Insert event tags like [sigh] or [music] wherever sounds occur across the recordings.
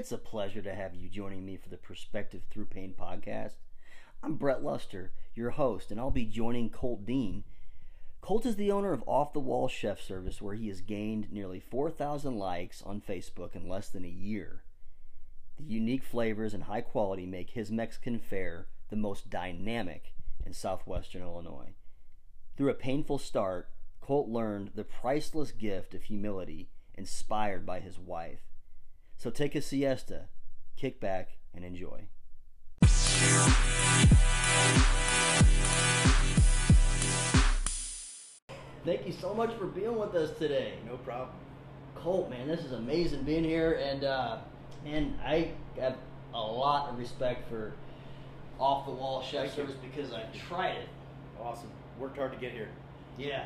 It's a pleasure to have you joining me for the Perspective Through Pain podcast. I'm Brett Luster, your host, and I'll be joining Colt Dean. Colt is the owner of Off the Wall Chef Service, where he has gained nearly 4,000 likes on Facebook in less than a year. The unique flavors and high quality make his Mexican fare the most dynamic in southwestern Illinois. Through a painful start, Colt learned the priceless gift of humility inspired by his wife. So take a siesta, kick back, and enjoy. Thank you so much for being with us today. No problem. Colt, man, this is amazing being here, and uh, and I have a lot of respect for off the wall chef Thank you. service because I tried it. Awesome. Worked hard to get here. Yeah,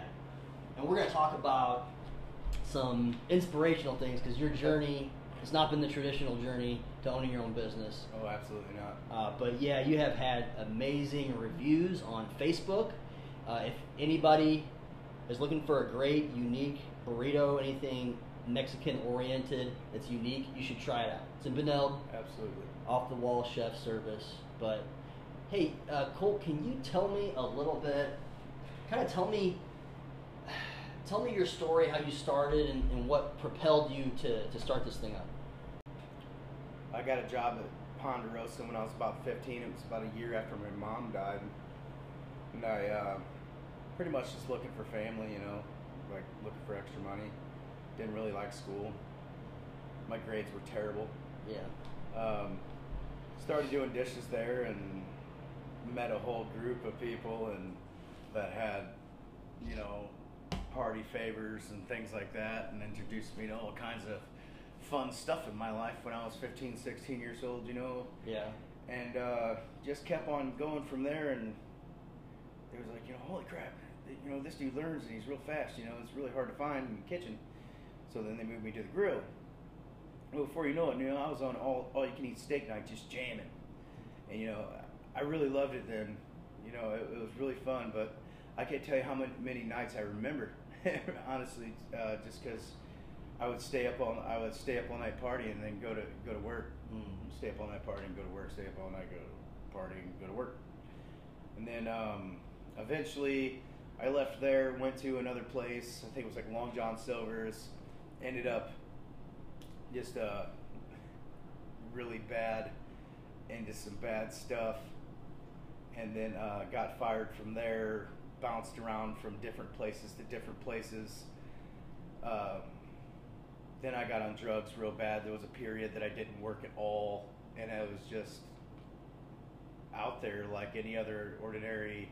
and we're gonna talk about some inspirational things because your journey has not been the traditional journey to owning your own business. Oh, absolutely not. Uh, but yeah, you have had amazing reviews on Facebook. Uh, if anybody is looking for a great, unique burrito, anything Mexican oriented that's unique, you should try it out. It's in Benld, Absolutely. off the wall chef service. But hey, uh, Colt, can you tell me a little bit? Kind of tell me, [sighs] tell me your story, how you started, and, and what propelled you to, to start this thing up. I got a job at Ponderosa when I was about 15. It was about a year after my mom died. And I uh, pretty much just looking for family, you know, like looking for extra money. Didn't really like school. My grades were terrible. Yeah. Um, started doing dishes there and met a whole group of people and that had, you know, party favors and things like that and introduced me to all kinds of fun stuff in my life when I was 15, 16 years old, you know, Yeah. and uh, just kept on going from there and it was like, you know, holy crap, you know, this dude learns and he's real fast, you know, it's really hard to find in the kitchen. So then they moved me to the grill. Well, before you know it, you know, I was on all all you can eat steak night, just jamming, and you know, I really loved it then. You know, it, it was really fun, but I can't tell you how many, many nights I remember, [laughs] honestly, uh, just because I would stay up all I would stay up all night partying and then go to go to work, Mm. stay up all night partying, and go to work, stay up all night go to party and go to work, and then um, eventually I left there, went to another place. I think it was like Long John Silver's. Ended up just uh, really bad into some bad stuff, and then uh, got fired from there. Bounced around from different places to different places. Um, then I got on drugs real bad. There was a period that I didn't work at all, and I was just out there like any other ordinary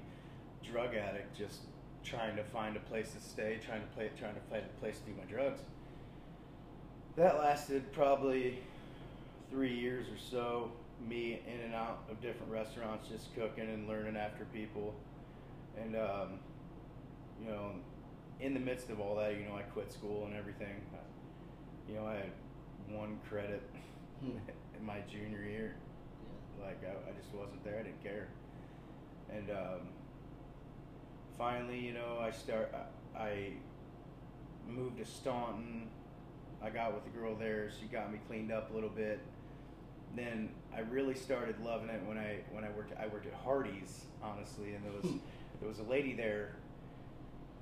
drug addict, just trying to find a place to stay, trying to play, trying to find a place to do my drugs. That lasted probably three years or so. Me in and out of different restaurants, just cooking and learning after people, and um, you know, in the midst of all that, you know, I quit school and everything. You know, I had one credit [laughs] Hmm. in my junior year. Like I, I just wasn't there. I didn't care. And um, finally, you know, I start. I, I moved to Staunton. I got with the girl there. She got me cleaned up a little bit. Then I really started loving it when I when I worked. I worked at Hardee's, honestly, and there was there was a lady there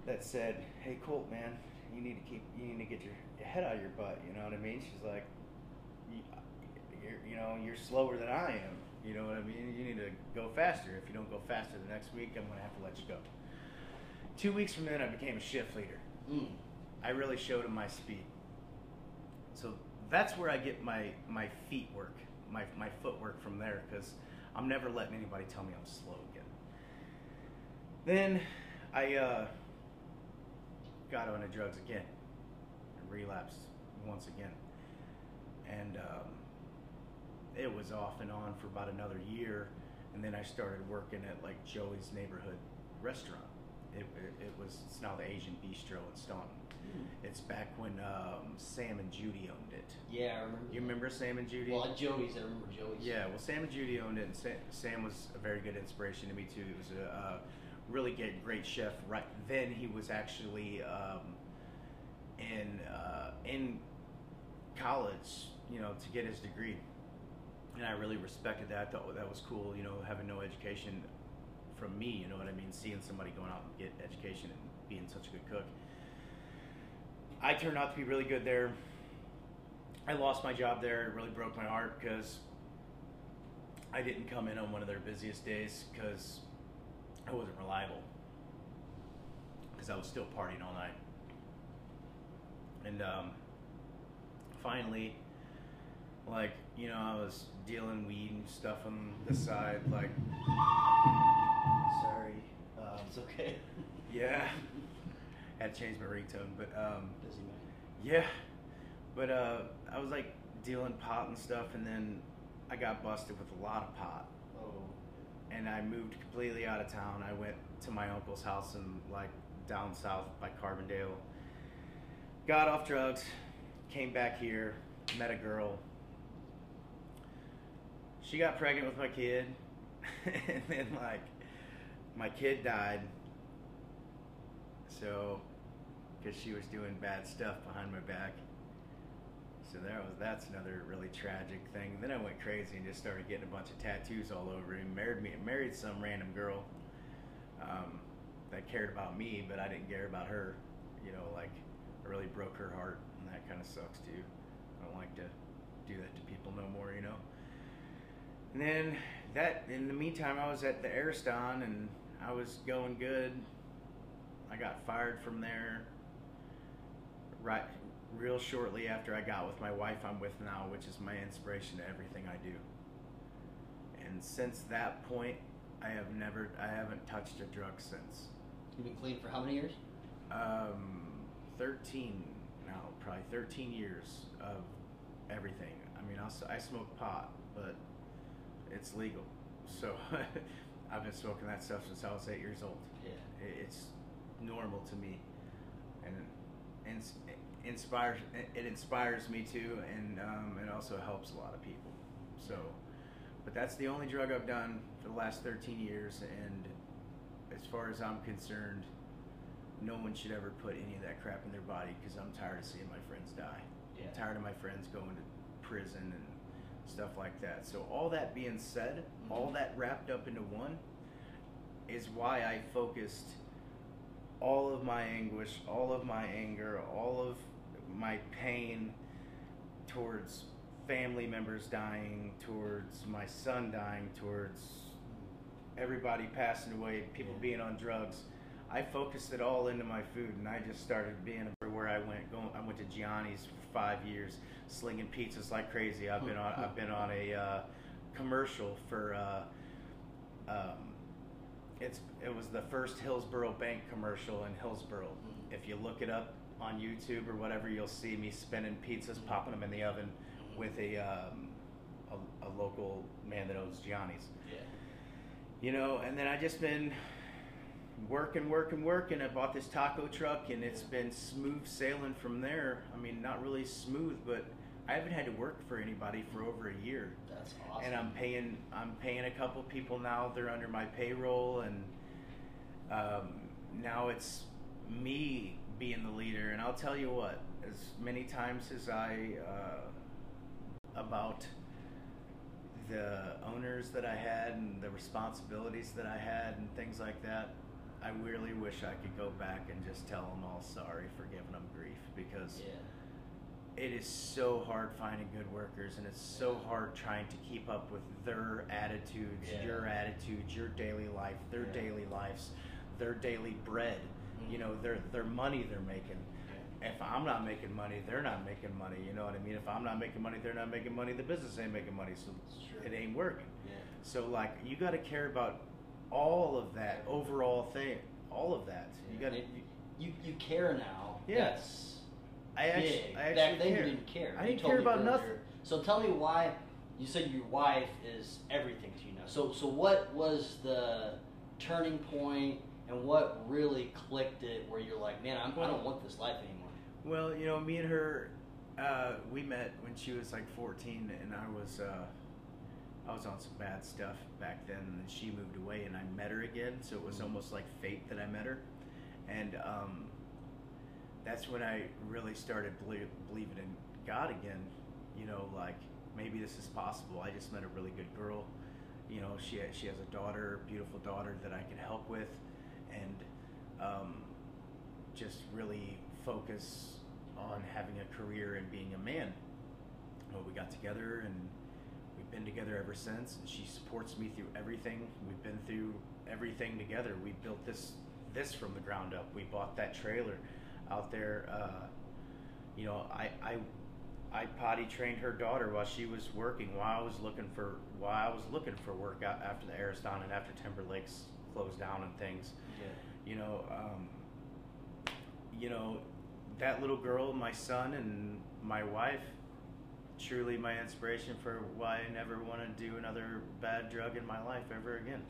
that said, "Hey, Colt, man, you need to keep you need to get your, your head out of your butt." You know what I mean? She's like, you, you're, you know, you're slower than I am. You know what I mean? You need to go faster. If you don't go faster the next week, I'm gonna have to let you go. Two weeks from then, I became a shift leader. Mm. I really showed him my speed. So that's where I get my my feet work, my my footwork from there, because I'm never letting anybody tell me I'm slow again. Then I uh, got on the drugs again, and relapsed once again, and um, it was off and on for about another year, and then I started working at like Joey's neighborhood restaurant. It, it, it was it's now the Asian Bistro in Staunton. It's back when um, Sam and Judy owned it. Yeah, I remember. You remember Sam and Judy? Well, Joey's, I remember Joey's. Yeah, well, Sam and Judy owned it, and Sam, Sam was a very good inspiration to me too. It was a uh, really great, great chef. Right then, he was actually um, in uh, in college you know, to get his degree, and I really respected that. Thought that was cool. You know, having no education from me. You know what I mean? Seeing somebody going out and get education and being such a good cook. I turned out to be really good there. I lost my job there. It really broke my heart because I didn't come in on one of their busiest days because I wasn't reliable. Because I was still partying all night. And um, finally, like, you know, I was dealing weed and stuff on the side. Like, Sorry. Uh, it's okay. [laughs] yeah. Had to change my ringtone. But um, Busy man. Yeah, but uh, I was like dealing pot and stuff, and then I got busted with a lot of pot. And I moved completely out of town. I went to my uncle's house in like down south by Carbondale. Got off drugs, came back here, met a girl. She got pregnant with my kid, [laughs] and then like my kid died. So, because she was doing bad stuff behind my back. So that was that's another really tragic thing. Then I went crazy and just started getting a bunch of tattoos all over. And married me, married some random girl um, that cared about me, but I didn't care about her. You know, like I really broke her heart, and that kind of sucks too. I don't like to do that to people no more. You know. And then that in the meantime, I was at the Ariston and I was going good. I got fired from there right real shortly after I got with my wife I'm with now, which is my inspiration to everything I do. And since that point, I have never I haven't touched a drug since. You've been clean for how many years? Um 13 now, probably 13 years of everything. I mean, I'll, I smoke pot, but it's legal. So [laughs] I've been smoking that stuff since I was 8 years old. Yeah. It's normal to me and ins- inspires it inspires me too and um, it also helps a lot of people so but that's the only drug i've done for the last 13 years and as far as i'm concerned no one should ever put any of that crap in their body because i'm tired of seeing my friends die Yeah. i'm tired of my friends going to prison and stuff like that so all that being said all Mhm. that wrapped up into one is why i focused all of my anguish, all of my anger, all of my pain towards family members dying, towards my son dying, towards everybody passing away, people Yeah. being on drugs. I focused it all into my food, and I just started being everywhere I went. Going, I went to Gianni's for five years, slinging pizzas like crazy. I've been on, I've been on a uh, commercial for. Uh, um, it's it was the first Hillsboro Bank commercial in Hillsboro. Mhm. If you look it up on YouTube or whatever, you'll see me spinning pizzas, popping them in the oven with a um, a, a local man that owns Gianni's. Yeah. You know, and then I just been working, working, working. I bought this taco truck, and it's been smooth sailing from there. I mean, not really smooth, but I haven't had to work for anybody for over a year That's awesome. and I'm paying I'm paying a couple people now. They're under my payroll, and um, now it's me being the leader. And I'll tell you what, as many times as I uh, about the owners that I had and the responsibilities that I had and things like that, I really wish I could go back and just tell them all sorry for giving them grief because yeah. It is so hard finding good workers and it's so hard trying to keep up with their attitudes Yeah. your attitudes your daily life their Yeah. daily lives their daily bread Mhm. you know their their money they're making if i'm not making money they're not making money you know what i mean if i'm not making money they're not making money the business ain't making money so true. it ain't working Yeah. so like you got to care about all of that overall thing all of that you got to And you you care now. Yeah. I actually, big. I actually Back then care. you didn't care. I You didn't told care me about nothing. So tell me why. You said your wife is everything to you now. So so what was the turning point, and what really clicked it where you're like, man, I'm, I don't want this life anymore. Well, you know, me and her, uh, we met when she was like 14, and I was, uh, I was on some bad stuff back then, and then she moved away, and I met her again. So it was Mhm. almost like fate that I met her, and um, that's when I really started belie- believing in God again. you know, like maybe this is possible. I just met a really good girl. You know, she she has a daughter, beautiful daughter that I can help with, and um, just really focus on having a career and being a man. Well, we got together and we've been together ever since. And she supports me through everything. We've been through everything together. We built this this from the ground up. We bought that trailer out there. Uh, you know, I, I I potty trained her daughter while she was working. While I was looking for while I was looking for work out after the Ariston and after Timber Lakes closed down and things. Yeah. You know, um, you know, that little girl, my son, and my wife, truly my inspiration for why I never want to do another bad drug in my life ever again.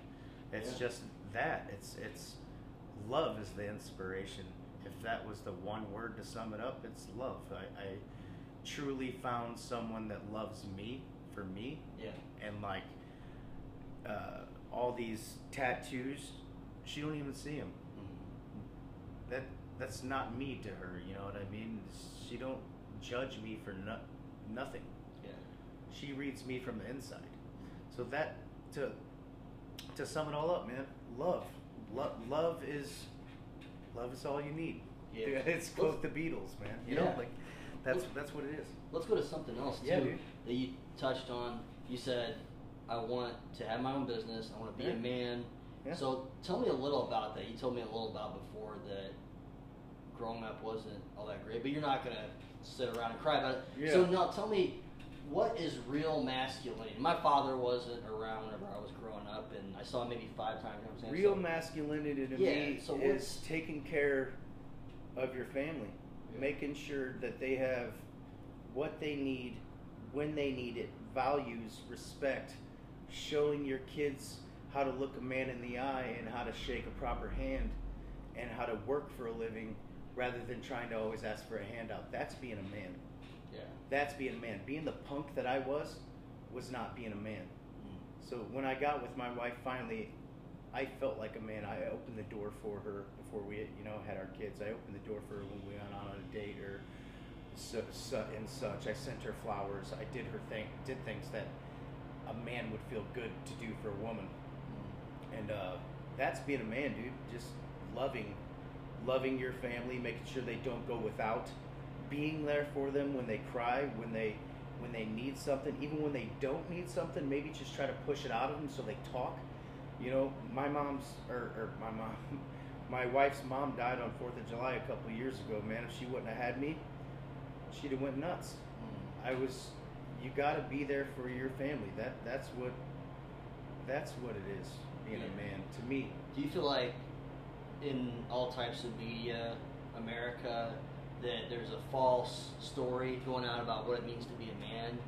It's Yeah. just that. It's it's love is the inspiration. If that was the one word to sum it up, it's love. I, I truly found someone that loves me for me, Yeah. and like uh, all these tattoos, she don't even see them. Mhm. That that's not me to her. You know what I mean? She don't judge me for no, nothing. Yeah. She reads me from the inside. So that to to sum it all up, man, love, love, love is love is all you need. Yeah. [laughs] It's quote the Beatles, man. You know, like that's Let's- that's what it is. Let's go to something else too Yeah, that you touched on. You said, "I want to have my own business. I want to be Yeah. a man." Yeah. So tell me a little about that. You told me a little about before that growing up wasn't all that great, but you're not gonna sit around and cry about it. Yeah. So now tell me, what is real masculinity? My father wasn't around whenever I was growing up, and I saw him maybe five times. You know? Real So- masculinity to Yeah, me so is taking care of your family, Yeah. making sure that they have what they need when they need it, values, respect, showing your kids how to look a man in the eye and how to shake a proper hand and how to work for a living rather than trying to always ask for a handout. That's being a man. Yeah. That's being a man. Being the punk that I was was not being a man. Mm. So when I got with my wife finally, I felt like a man. I opened the door for her before we, you know, had our kids. I opened the door for her when we went on a date or so, so, and such. I sent her flowers. I did her thing, did things that a man would feel good to do for a woman. Mm. And uh, that's being a man, dude. Just loving, loving your family, making sure they don't go without, being there for them when they cry, when they when they need something, even when they don't need something. Maybe just try to push it out of them so they talk. You know, my mom's or, or my mom, [laughs] my wife's mom died on Fourth of July a couple years ago. Man, if she wouldn't have had me, she'd have went nuts. Mm. I was. You got to be there for your family. That that's what. That's what it is being Yeah. a man to me. Do you feel like in all types of media, America, that there's a false story going out about what it means to be a man?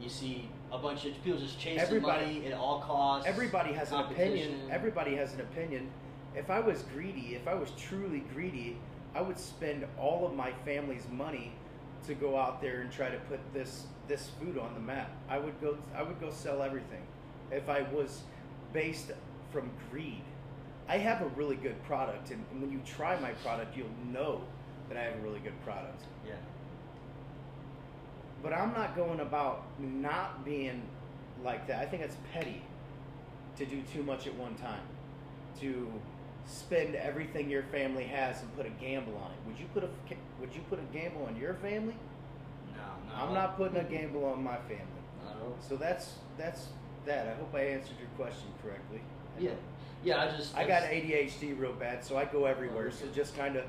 You see a bunch of people just chasing Everybody- money at all costs. Everybody has an opinion. Everybody has an opinion. If I was greedy, if I was truly greedy, I would spend all of my family's money to go out there and try to put this this food on the map. I would go I would go sell everything. If I was based from greed. I have a really good product and when you try my product you'll know that I have a really good product. Yeah. But I'm not going about not being like that. I think it's petty to do too much at one time. To spend everything your family has and put a gamble on it. Would you put a would you put a gamble on your family? No, no. I'm not putting a gamble on my family. All. So that's that's that. I hope I answered your question correctly. Yeah. Yeah, I just I got ADHD real bad, so I go everywhere. So just kind of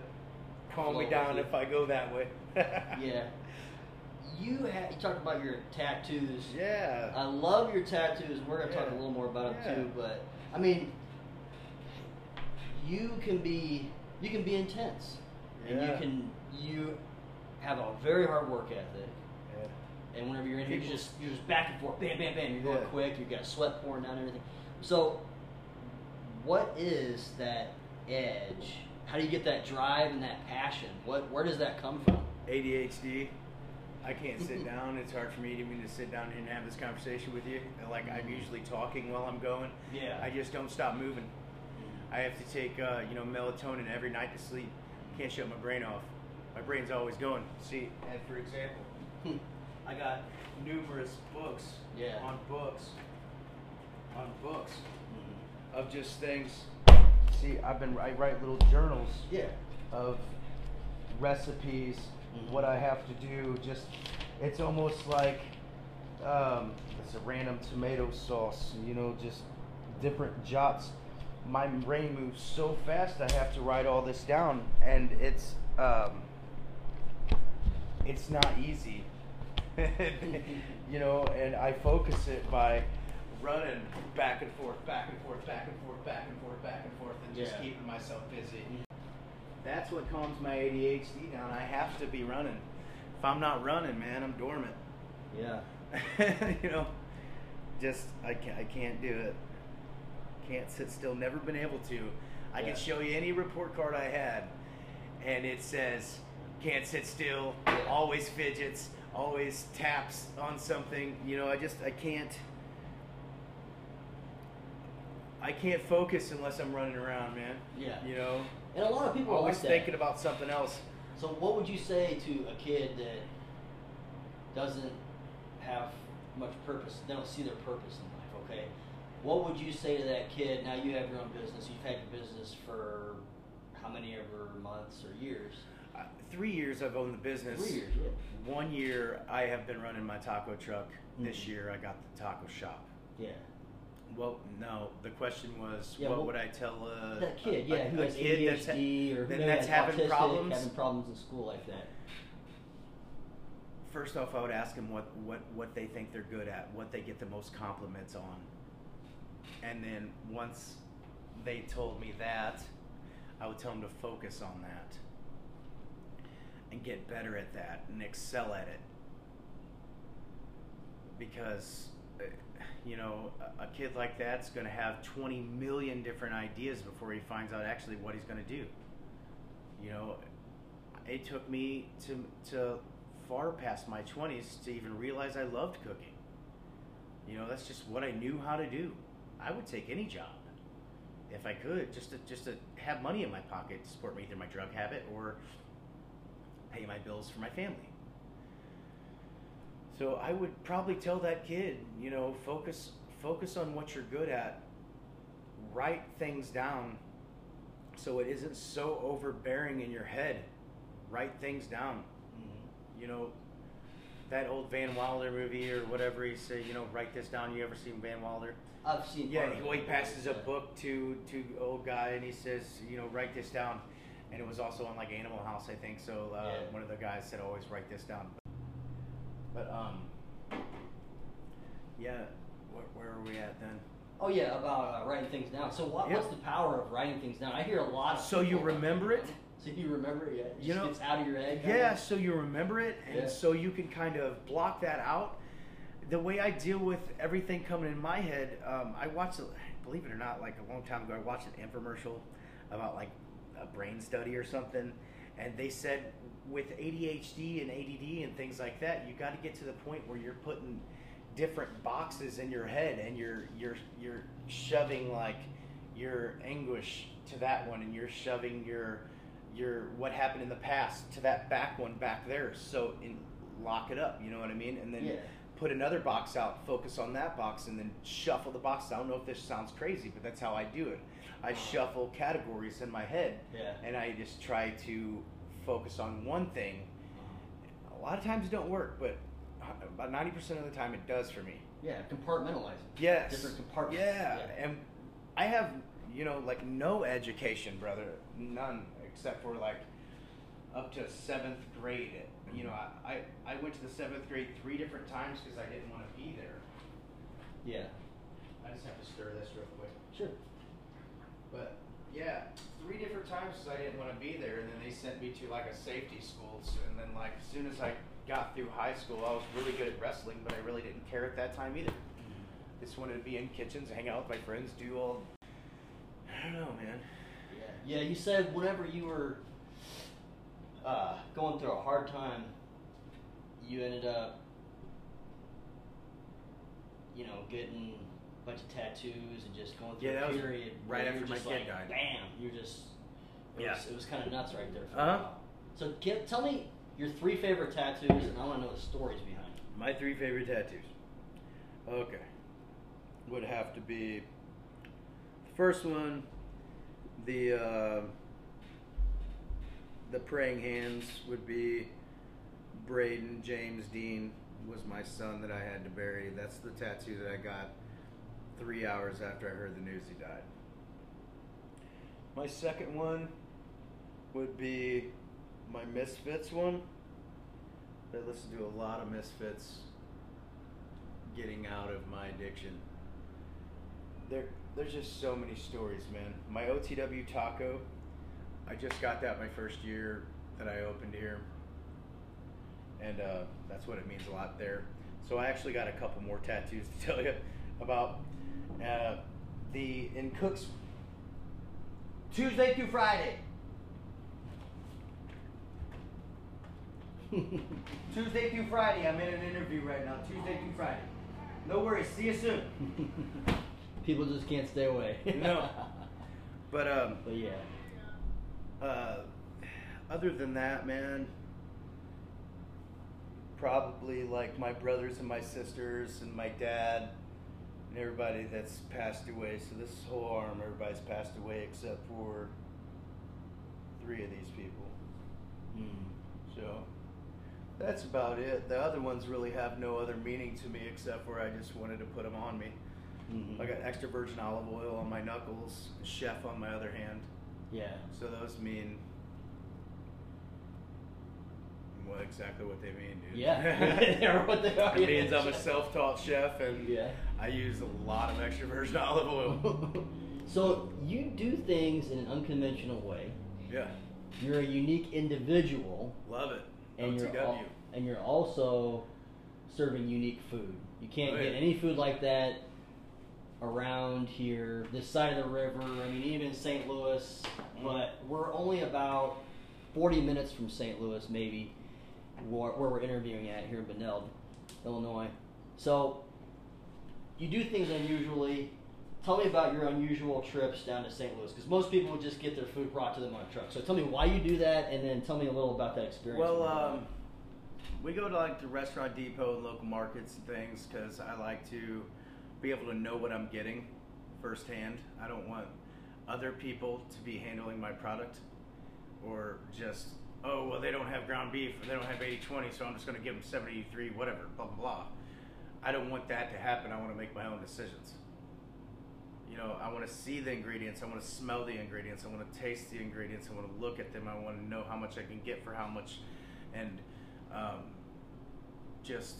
calm me down if I go that way. [laughs] Yeah. You had you talked about your tattoos. Yeah. I love your tattoos. We're gonna talk a little more about Yeah. them too, but I mean, you can be you can be intense, and you can you have a very hard work ethic. Yeah. And whenever you're in here, you just you're just back and forth, bam, bam, bam. You're going Yeah. quick. You've got sweat pouring down and everything. So, what is that edge? How do you get that drive and that passion? What where does that come from? ADHD. I can't sit [laughs] down. It's hard for me to even to sit down and have this conversation with you. Like I'm usually talking while I'm going. Yeah. I just don't stop moving. I have to take uh, you know melatonin every night to sleep. Can't shut my brain off. My brain's always going. See, and for example. [laughs] I got numerous books Yeah. on books on books Mhm. of just things. See, I've been I write little journals Yeah. of recipes, Mhm. what I have to do. Just it's almost like um, it's a random tomato sauce. You know, just different jots. My brain moves so fast. I have to write all this down, and it's um, it's not easy. [laughs] you know, and I focus it by running back and forth, back and forth, back and forth, back and forth, back and forth, and just Yeah. keeping myself busy. That's what calms my ADHD down. I have to be running. If I'm not running, man, I'm dormant. Yeah. [laughs] you know, just I can't, I can't do it. Can't sit still. Never been able to. I Yeah. can show you any report card I had, and it says can't sit still. Yeah. Always fidgets. Always taps on something. You know, I just I can't. I can't focus unless I'm running around, man. Yeah. You know, And a lot of people are always like that. thinking about something else. So, what would you say to a kid that doesn't have much purpose? They don't see their purpose in life. Okay, what would you say to that kid? Now you have your own business. You've had your business for how many ever months or years? Uh, three years I've owned the business. Three years. Yeah. One year I have been running my taco truck. This Mhm. year I got the taco shop. Yeah. Well, no. The question was, Yeah, what well, would I tell a That kid, a- yeah, who a has kid that's ha- ADHD or who that's having problems? having problems in school like that. First off, I would ask them what, what, what they think they're good at, what they get the most compliments on. And then once they told me that, I would tell them to focus on that and get better at that and excel at it. Because, you know, a, kid like that's going to have 20 million different ideas before he finds out actually what he's going to do. You know, it took me to to far past my 20s to even realize I loved cooking. You know, that's just what I knew how to do. I would take any job if I could, just to just to have money in my pocket to support me either my drug habit or pay my bills for my family. So I would probably tell that kid, you know, focus focus on what you're good at. Write things down so it isn't so overbearing in your head. Write things down. You know, that old Van Wilder movie or whatever he said, you know, write this down. You ever seen Van Wilder? I've seen. Yeah, he, well, he passes a book to to old guy and he says, you know, write this down. And it was also on like Animal House, I think. So uh, Yeah. one of the guys said, always write this down. But um, yeah, where, where are we at then? Oh yeah, about uh, writing things down. So what, Yeah. what's the power of writing things down? I hear a lot of. So you people- remember it? [laughs] So you remember it? Yeah. It You just know- gets out of your head. kinda? Yeah, so you remember it, and Yeah. so you can kind of block that out. The way I deal with everything coming in my head, um, I watched, a- believe it or not, like a long time ago, I watched an infomercial about like a brain study or something, and they said with ADHD and ADD and things like that, you got to get to the point where you're putting different boxes in your head, and you're you're you're shoving like your anguish to that one, and you're shoving your your what happened in the past to that back one back there. So in, lock it up. You know what I mean? And then Yeah. put another box out, focus on that box, and then shuffle the boxes. I don't know if this sounds crazy, but that's how I do it. I shuffle categories in my head, Yeah. and I just try to focus on one thing. Mm-hmm. A lot of times it don't work, but uh, about ninety percent of the time it does for me. Yeah. Compartmentalizing. Yes. Different compartments. Yeah. and I have you know like no education, brother, none except for like up to seventh grade. You know, I I, I went to the seventh grade three different times because I didn't want to be there. Yeah. I just have to stir this real quick. Sure. But yeah, three different times because I didn't want to be there, and then they sent me to like a safety school. So, and then like as soon as I got through high school, I was really good at wrestling, but I really didn't care at that time either. Just wanted to be in kitchens, hang out with my friends, do all. I don't know, man. Yeah. Yeah. You said whenever you were uh, going through a hard time, you ended up, you know, getting a bunch of tattoos and just going through Yeah, a period right after my kid like, died. Bam! You're just. It Yeah. was, it was kind of nuts right there. For Uh-huh. while. So get, tell me your three favorite tattoos, and I want to know the stories behind them. My three favorite tattoos. Okay. Would have to be the first one, the uh, the praying hands would be Braden James Dean was my son that I had to bury. That's the tattoo that I got three hours after I heard the news he died. My second one would be my Misfits one. I listen to a lot of Misfits getting out of my addiction. There, there's just so many stories, man. My OTW taco, I just got that my first year that I opened here, and uh, that's what it means a lot there. So I actually got a couple more tattoos to tell you about. Uh, the in Cooks Tuesday through Friday. [laughs] Tuesday through Friday. I'm in an interview right now. Tuesday through Friday. No worries. See you soon. [laughs] People just can't stay away. No. [laughs] But um, But yeah. uh, other than that, man, probably like my brothers and my sisters and my dad and everybody that's passed away. So this whole arm, everybody's passed away except for three of these people. Mm. So that's about it. The other ones really have no other meaning to me except for I just wanted to put them on me. Mhm. I got extra virgin olive oil on my knuckles, chef on my other hand. Yeah. So those mean what exactly what they mean, dude. Yeah. [laughs] What they [laughs] are, It means I'm a self-taught chef and Yeah. I use a lot of extra virgin [laughs] olive oil. so you do things in an unconventional way. yeah, You're a unique individual, love it. and you're al- and you're also serving unique food. You can't Oh, get any food like that around here, this side of the river. I mean, even St. Louis, Mm. but we're only about 40 minutes from St. Louis, maybe, where, where we're interviewing at here in Benld, Illinois. So you do things unusually. Tell me about your unusual trips down to St. Louis, because most people would just get their food brought to them on a truck. So tell me why you do that, and then tell me a little about that experience. Well, um, we go to like the restaurant depot and local markets and things because I like to be able to know what I'm getting firsthand. I don't want other people to be handling my product or just, oh, well, they don't have ground beef or they don't have 80 20, so I'm just going to give them 73, whatever, blah, blah, blah. I don't want that to happen. I want to make my own decisions. You know, I want to see the ingredients. I want to smell the ingredients. I want to taste the ingredients. I want to look at them. I want to know how much I can get for how much, and um, just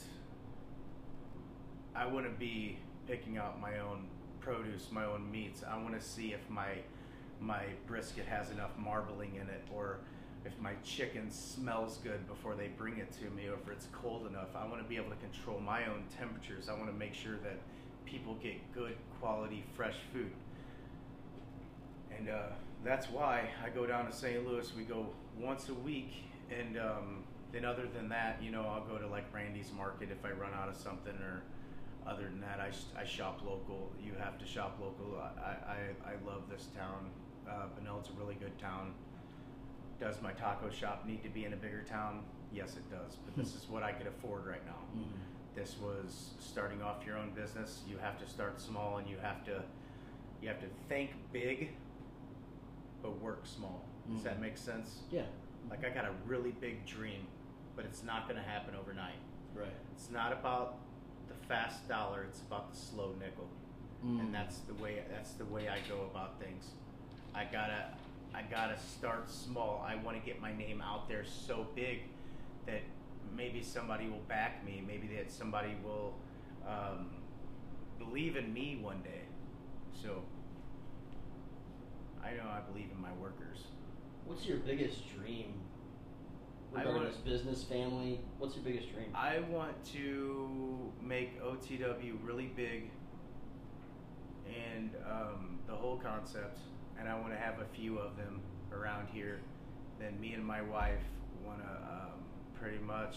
I want to be picking out my own produce, my own meats. I want to see if my my brisket has enough marbling in it, or if my chicken smells good before they bring it to me, or if it's cold enough. I want to be able to control my own temperatures. I want to make sure that people get good quality fresh food. And uh, that's why I go down to St. Louis. We go once a week, and um, then other than that, you know, I'll go to like Randy's Market if I run out of something, or other than that, I, I shop local. You have to shop local. I, I, I love this town. Uh, Benld's a really good town. Does my taco shop need to be in a bigger town? Yes, it does. But this is what I could afford right now Mhm. this was starting off your own business you have to start small and you have to you have to think big but work small does that Mhm. make sense yeah, like i got a really big dream but it's not going to happen overnight right. it's not about the fast dollar it's about the slow nickel Mm. and that's the way that's the way i go about things i gotta i gotta start small i want to get my name out there so big that maybe somebody will back me maybe that somebody will um, believe in me one day so i know i believe in my workers What's your biggest dream I regarding want- this business, family? What's your biggest dream? I want to make OTW really big and um, the whole concept, and I want to have a few of them around here. Then me and my wife want to um, pretty much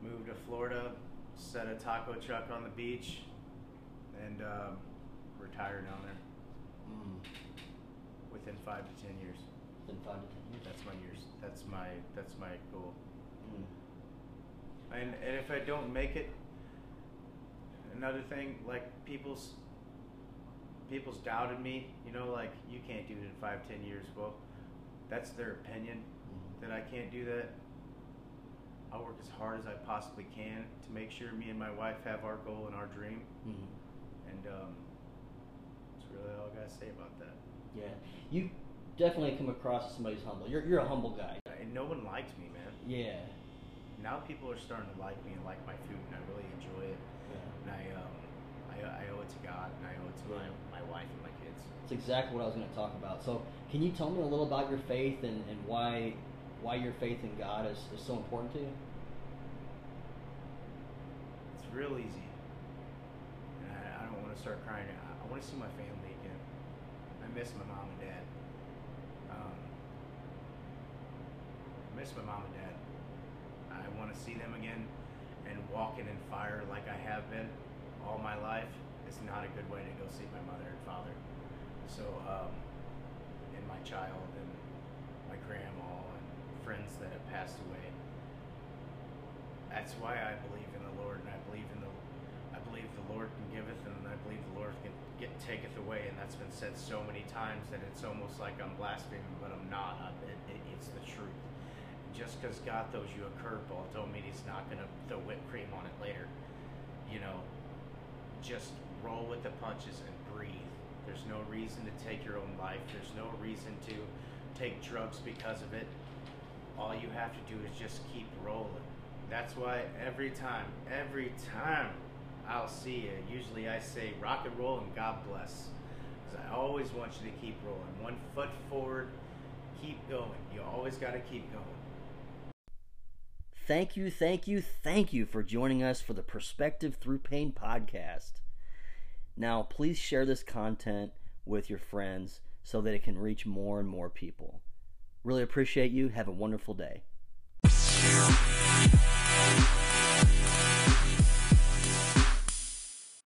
move to Florida, set a taco truck on the beach, and um, retire down there Mm. within five to ten years. Within five to ten years. That's my years. That's my that's my goal. Mm. And and if I don't make it, another thing like people's people's doubted me. You know, like you can't do it in five, ten years. Well, that's their opinion that I can't do that. I'll work as hard as I possibly can to make sure me and my wife have our goal and our dream. Mhm. And um, that's really all I gotta say about that. Yeah, you definitely come across as somebody who's humble. You're you're a humble guy. And no one likes me, man. Yeah. Now people are starting to like me and like my food, and I really enjoy it. And I, um, I, I owe it to God, and I owe it to my, my wife and my kids. That's exactly what I was going to talk about. So, can you tell me a little about your faith and, and why why your faith in God is, is so important to you? It's real easy. And I, I don't want to start crying. I, I want to see my family again. I miss my mom and dad. Um, I miss my mom and dad. I want to see them again and walking in fire like I have been all my life is not a good way to go see my mother and father. So, um, and my child and my grandma and friends that have passed away. That's why I believe in the Lord, and I believe in the, I believe the Lord can giveth, and I believe the Lord can get taketh away, and that's been said so many times that it's almost like I'm blaspheming, but I'm not. I, it, it, it's the truth. Just because God throws you a curveball don't mean He's not to throw whipped cream on it later. You know, just roll with the punches and breathe. There's no reason to take your own life. There's no reason to take drugs because of it. All you have to do is just keep rolling. That's why every time, every time I'll see you, usually I say rock and roll and God bless. Because I always want you to keep rolling. One foot forward, keep going. You always got to keep going. Thank you, thank you, thank you for joining us for the Perspective Through Pain podcast. Now, please share this content with your friends so that it can reach more and more people. Really appreciate you. Have a wonderful day.